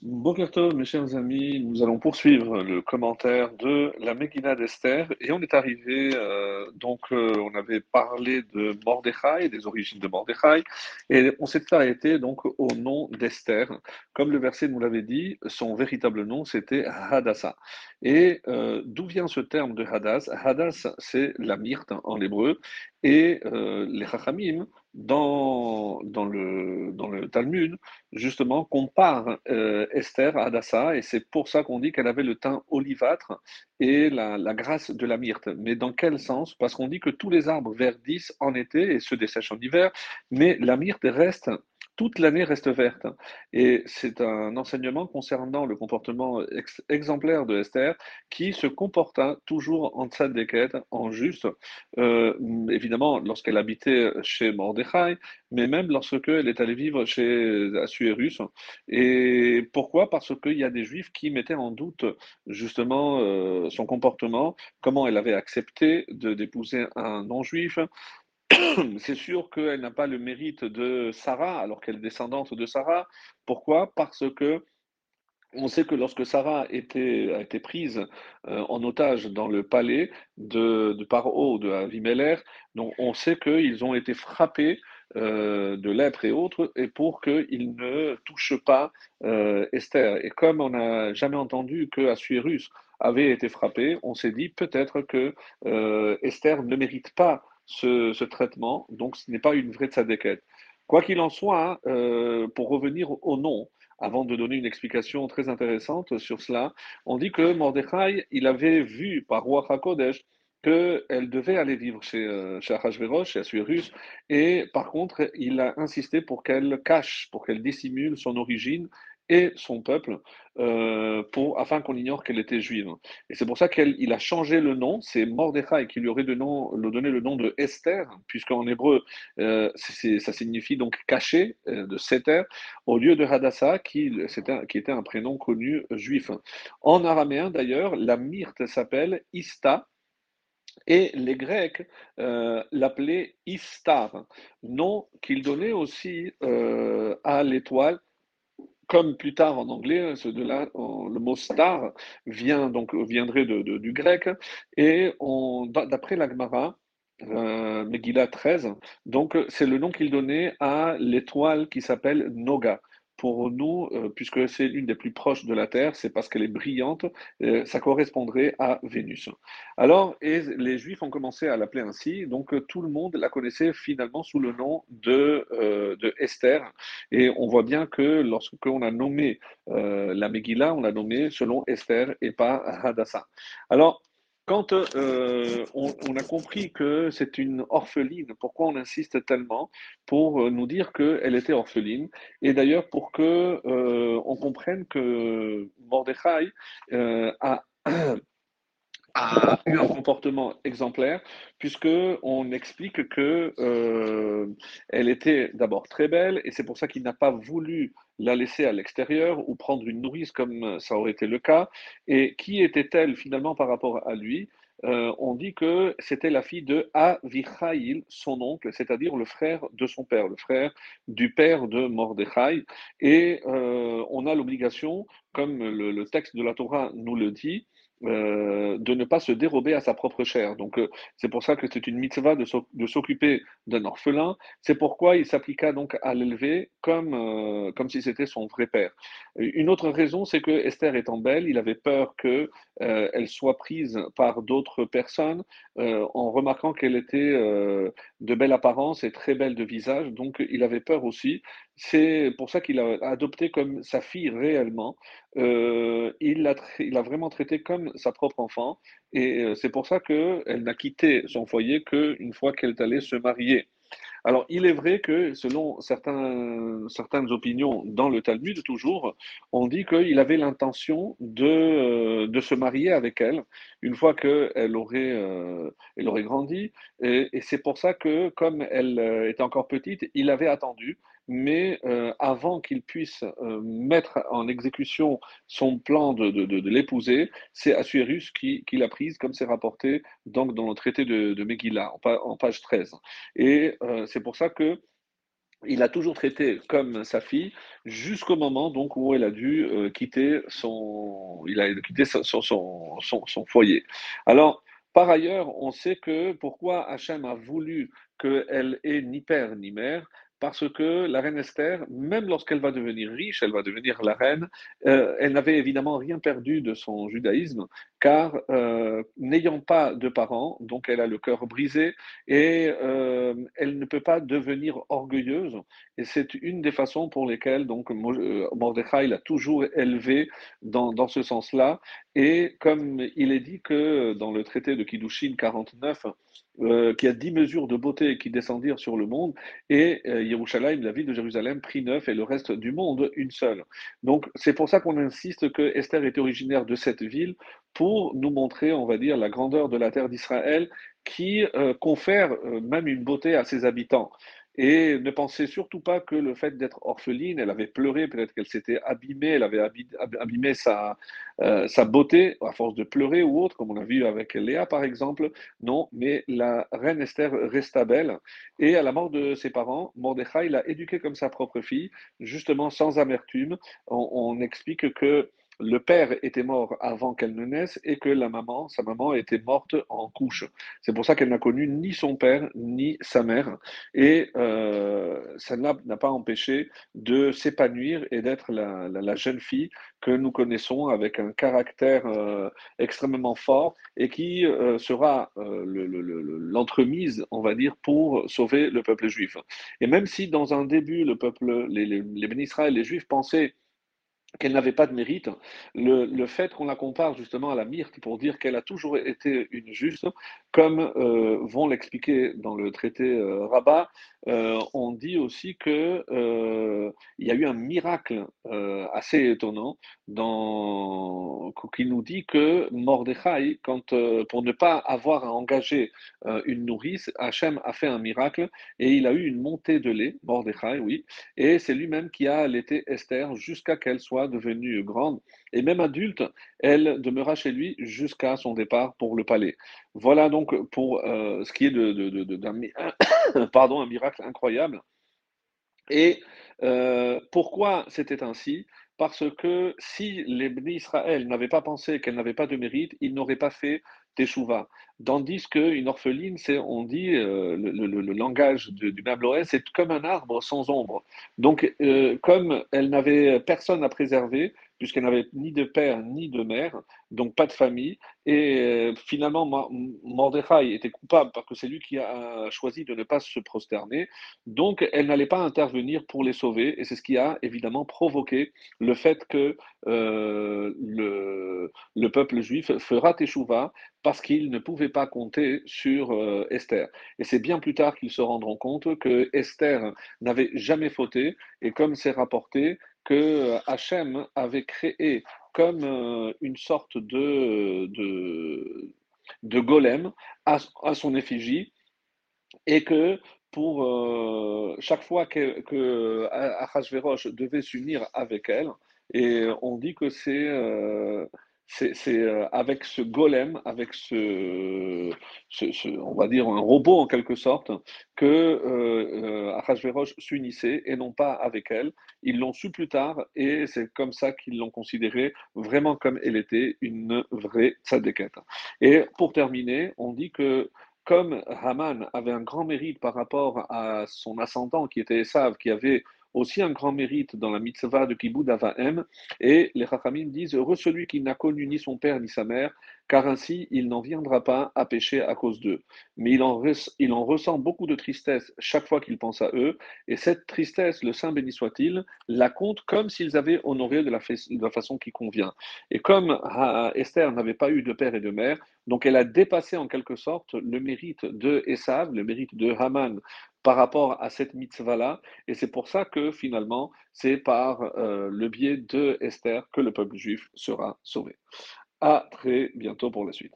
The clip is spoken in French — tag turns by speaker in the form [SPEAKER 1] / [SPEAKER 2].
[SPEAKER 1] Bokertov, mes chers amis, nous allons poursuivre le commentaire de la Megillah d'Esther. Et on est arrivé, euh, donc euh, on avait parlé de Mordechai, des origines de Mordechai, et on s'est arrêté donc au nom d'Esther. Comme le verset nous l'avait dit, son véritable nom c'était Hadassah. Et euh, d'où vient ce terme de Hadass Hadass, c'est la myrte en hébreu, et les Chachamim, dans, le, Talmud, justement, comparent euh, Esther à Hadassah, et c'est pour ça qu'on dit qu'elle avait le teint olivâtre et la, la, grâce de la myrte. Mais dans quel sens? Parce qu'on dit que tous les arbres verdissent en été et se dessèchent en hiver, mais la myrte reste toute l'année reste verte. Et c'est un enseignement concernant le comportement exemplaire de Esther qui se comporta toujours en quêtes, en juste, euh, évidemment lorsqu'elle habitait chez Mordechai, mais même lorsqu'elle est allée vivre chez Assuérus. Et pourquoi? Parce qu'il y a des juifs qui mettaient en doute justement euh, son comportement, comment elle avait accepté d'épouser un non-juif, c'est sûr qu'elle n'a pas le mérite de Sarah, alors qu'elle est descendante de Sarah. Pourquoi? Parce que on sait que lorsque Sarah était, a été prise euh, en otage dans le palais de, Paro, de Avimelech, donc on sait qu'ils ont été frappés euh, de lèpre et autres, et pour qu'ils ne touchent pas euh, Esther. Et comme on n'a jamais entendu que Assuérus avait été frappé, on s'est dit peut-être que Esther ne mérite pas ce, traitement, donc ce n'est pas une vraie tzadéket. Quoi qu'il en soit, euh, pour revenir au nom, avant de donner une explication très intéressante sur cela, on dit que Mordechai, il avait vu par Roi HaKodesh qu'elle devait aller vivre chez, euh, chez Achashverosh, chez et par contre, il a insisté pour qu'elle cache, pour qu'elle dissimule son origine et son peuple euh, pour, afin qu'on ignore qu'elle était juive. Et c'est pour ça qu'il a changé le nom, c'est Mordechai qui lui aurait donné le nom de Esther, puisqu'en hébreu, euh, ça signifie donc caché, euh, de Seter, au lieu de Hadassah, qui, un, qui était un prénom connu juif. En araméen, d'ailleurs, la myrte s'appelle Ista, et les Grecs l'appelaient Istar, nom qu'ils donnaient aussi à l'étoile comme plus tard en anglais, hein, le mot star vient donc viendrait du grec et d'après l'Agmara, euh, Megillah 13, donc c'est le nom qu'il donnait à l'étoile qui s'appelle Noga pour nous, euh, puisque c'est l'une des plus proches de la Terre, c'est parce qu'elle est brillante, euh, ça correspondrait à Vénus. Alors, les Juifs ont commencé à l'appeler ainsi, donc euh, tout le monde la connaissait finalement sous le nom de, Esther. Et on voit bien que lorsqu'on a nommé la Megillah, on l'a nommé selon Esther et pas Hadassah. Alors, quand euh, on, a compris que c'est une orpheline, pourquoi on insiste tellement Pour euh, nous dire qu'elle était orpheline, et d'ailleurs pour que euh, on comprenne que Mordechai a eu un comportement exemplaire, puisque on explique que elle était d'abord très belle, et c'est pour ça qu'il n'a pas voulu la laisser à l'extérieur ou prendre une nourrice comme ça aurait été le cas. Et qui était-elle finalement par rapport à lui? Euh, on dit que c'était la fille de Avichaïl, son oncle, c'est-à-dire le frère de son père, le frère du père de Mordechai. Et euh, on a l'obligation, comme le, texte de la Torah nous le dit, euh, de ne pas se dérober à sa propre chair. Donc, euh, c'est pour ça que c'est une mitzvah de s'occuper d'un orphelin. C'est pourquoi il s'appliqua donc à l'élever comme, euh, comme si c'était son vrai père. Une autre raison, c'est que Esther étant belle, il avait peur que elle soit prise par d'autres personnes en remarquant qu'elle était de belle apparence et très belle de visage. Donc, il avait peur aussi. C'est pour ça qu'il a adopté comme sa fille réellement. il l'a vraiment traité comme sa propre enfant. Et euh, c'est pour ça qu'elle n'a quitté son foyer qu'une fois qu'elle est allée se marier. Alors, il est vrai que selon certaines opinions dans le Talmud, toujours, on dit qu'il avait l'intention de, euh, de se marier avec elle une fois qu'elle aurait, euh, elle aurait grandi. Et, et c'est pour ça que, comme elle était encore petite, il avait attendu mais euh, avant qu'il puisse euh, mettre en exécution son plan de, de, l'épouser, c'est Assuérus qui, qui l'a prise, comme c'est rapporté donc, dans le traité de, de Megillah, en, page 13. Et euh, c'est pour ça que il a toujours traité comme sa fille jusqu'au moment donc où elle a dû quitter son, il a quitté son, son, son, son foyer. Alors, par ailleurs, on sait que pourquoi Hachem a voulu qu'elle ait ni père ni mère, parce que la reine Esther, même lorsqu'elle va devenir riche, elle va devenir la reine, euh, elle n'avait évidemment rien perdu de son judaïsme, car euh, n'ayant pas de parents, donc elle a le cœur brisé et euh, elle ne peut pas devenir orgueilleuse. Et c'est une des façons pour lesquelles donc euh, Mordechai l'a toujours élevé dans, dans ce sens-là. Et comme il est dit que dans le traité de Kiddushin 49, euh, qu'il y a dix mesures de beauté qui descendirent sur le monde, et euh, Yerushalayim, la ville de Jérusalem, prit neuf, et le reste du monde, une seule. Donc c'est pour ça qu'on insiste que Esther était originaire de cette ville, pour nous montrer, on va dire, la grandeur de la terre d'Israël, qui euh, confère euh, même une beauté à ses habitants. Et ne pensez surtout pas que le fait d'être orpheline, elle avait pleuré, peut-être qu'elle s'était abîmée, elle avait abîmé sa, euh, sa beauté à force de pleurer ou autre, comme on a vu avec Léa par exemple. Non, mais la reine Esther resta belle. Et à la mort de ses parents, Mordechai l'a éduquée comme sa propre fille, justement sans amertume. On explique que le père était mort avant qu'elle ne naisse et que la maman, sa maman, était morte en couche. C'est pour ça qu'elle n'a connu ni son père ni sa mère. Et euh, ça n'a pas empêché de s'épanouir et d'être la, jeune fille que nous connaissons avec un caractère euh, extrêmement fort et qui euh, sera l'entremise, on va dire, pour sauver le peuple juif. Et même si dans un début, le peuple, les, les, les Juifs pensaient qu'elle n'avait pas de mérite, le, fait qu'on la compare justement à la myrte pour dire qu'elle a toujours été une juste, comme euh, vont l'expliquer dans le traité euh, Rabat, euh, on dit aussi que euh, y a eu un miracle assez étonnant dans, qui nous dit que Mordechai, quand, pour ne pas avoir à engager une nourrice, Hachem a fait un miracle et il a eu une montée de lait, Mordechai, oui, et c'est lui-même qui a allaité Esther jusqu'à qu'elle soit devenue grande. Et même adulte, elle demeura chez lui jusqu'à son départ pour le palais. Voilà donc pour euh, ce qui est de, pardon, un miracle incroyable. Et euh, pourquoi c'était ainsi? Parce que si les Israël n'avaient pas pensé qu'elle n'avait pas de mérite, ils n'auraient pas fait Teshuvah. Tandis qu'une orpheline, c'est, on dit, euh, le, langage du c'est comme un arbre sans ombre. Donc, euh, comme elle n'avait personne à préserver, puisqu'elle n'avait ni de père ni de mère, donc pas de famille. Et euh, finalement, Mordechai était coupable parce que c'est lui qui a choisi de ne pas se prosterner. Donc, elle n'allait pas intervenir pour les sauver. Et c'est ce qui a évidemment provoqué le fait que euh, le, le, peuple juif fera teshuva parce qu'il ne pouvait pas compter sur euh, Esther. Et c'est bien plus tard qu'ils se rendront compte que Esther n'avait jamais fauté. Et comme c'est rapporté, que euh, Hachem avait créé comme euh, une sorte de, de, golem à, à, son effigie et que pour euh, chaque fois que, que devait s'unir avec elle, et on dit que c'est c'est euh, avec ce golem, avec ce, ce, on va dire un robot en quelque sorte, que euh, Achashverosh s'unissait et non pas avec elle. Ils l'ont su plus tard et c'est comme ça qu'ils l'ont considérée vraiment comme elle était, une vraie tzadékette. Et pour terminer, on dit que comme Haman avait un grand mérite par rapport à son ascendant qui était Esav, qui avait aussi un grand mérite dans la mitzvah de Kibbutz Avahem. Et les Chachamim disent Heureux celui qui n'a connu ni son père ni sa mère, car ainsi il n'en viendra pas à pécher à cause d'eux. Mais il en, ressent beaucoup de tristesse chaque fois qu'il pense à eux, et cette tristesse, le Saint béni soit-il, la compte comme s'ils avaient honoré de de la façon qui convient. Et comme Esther n'avait pas eu de père et de mère, donc elle a dépassé en quelque sorte le mérite de Esav, le mérite de Haman par rapport à cette mitzvah-là. Et c'est pour ça que finalement, c'est par euh, le biais de Esther que le peuple juif sera sauvé. À très bientôt pour la suite.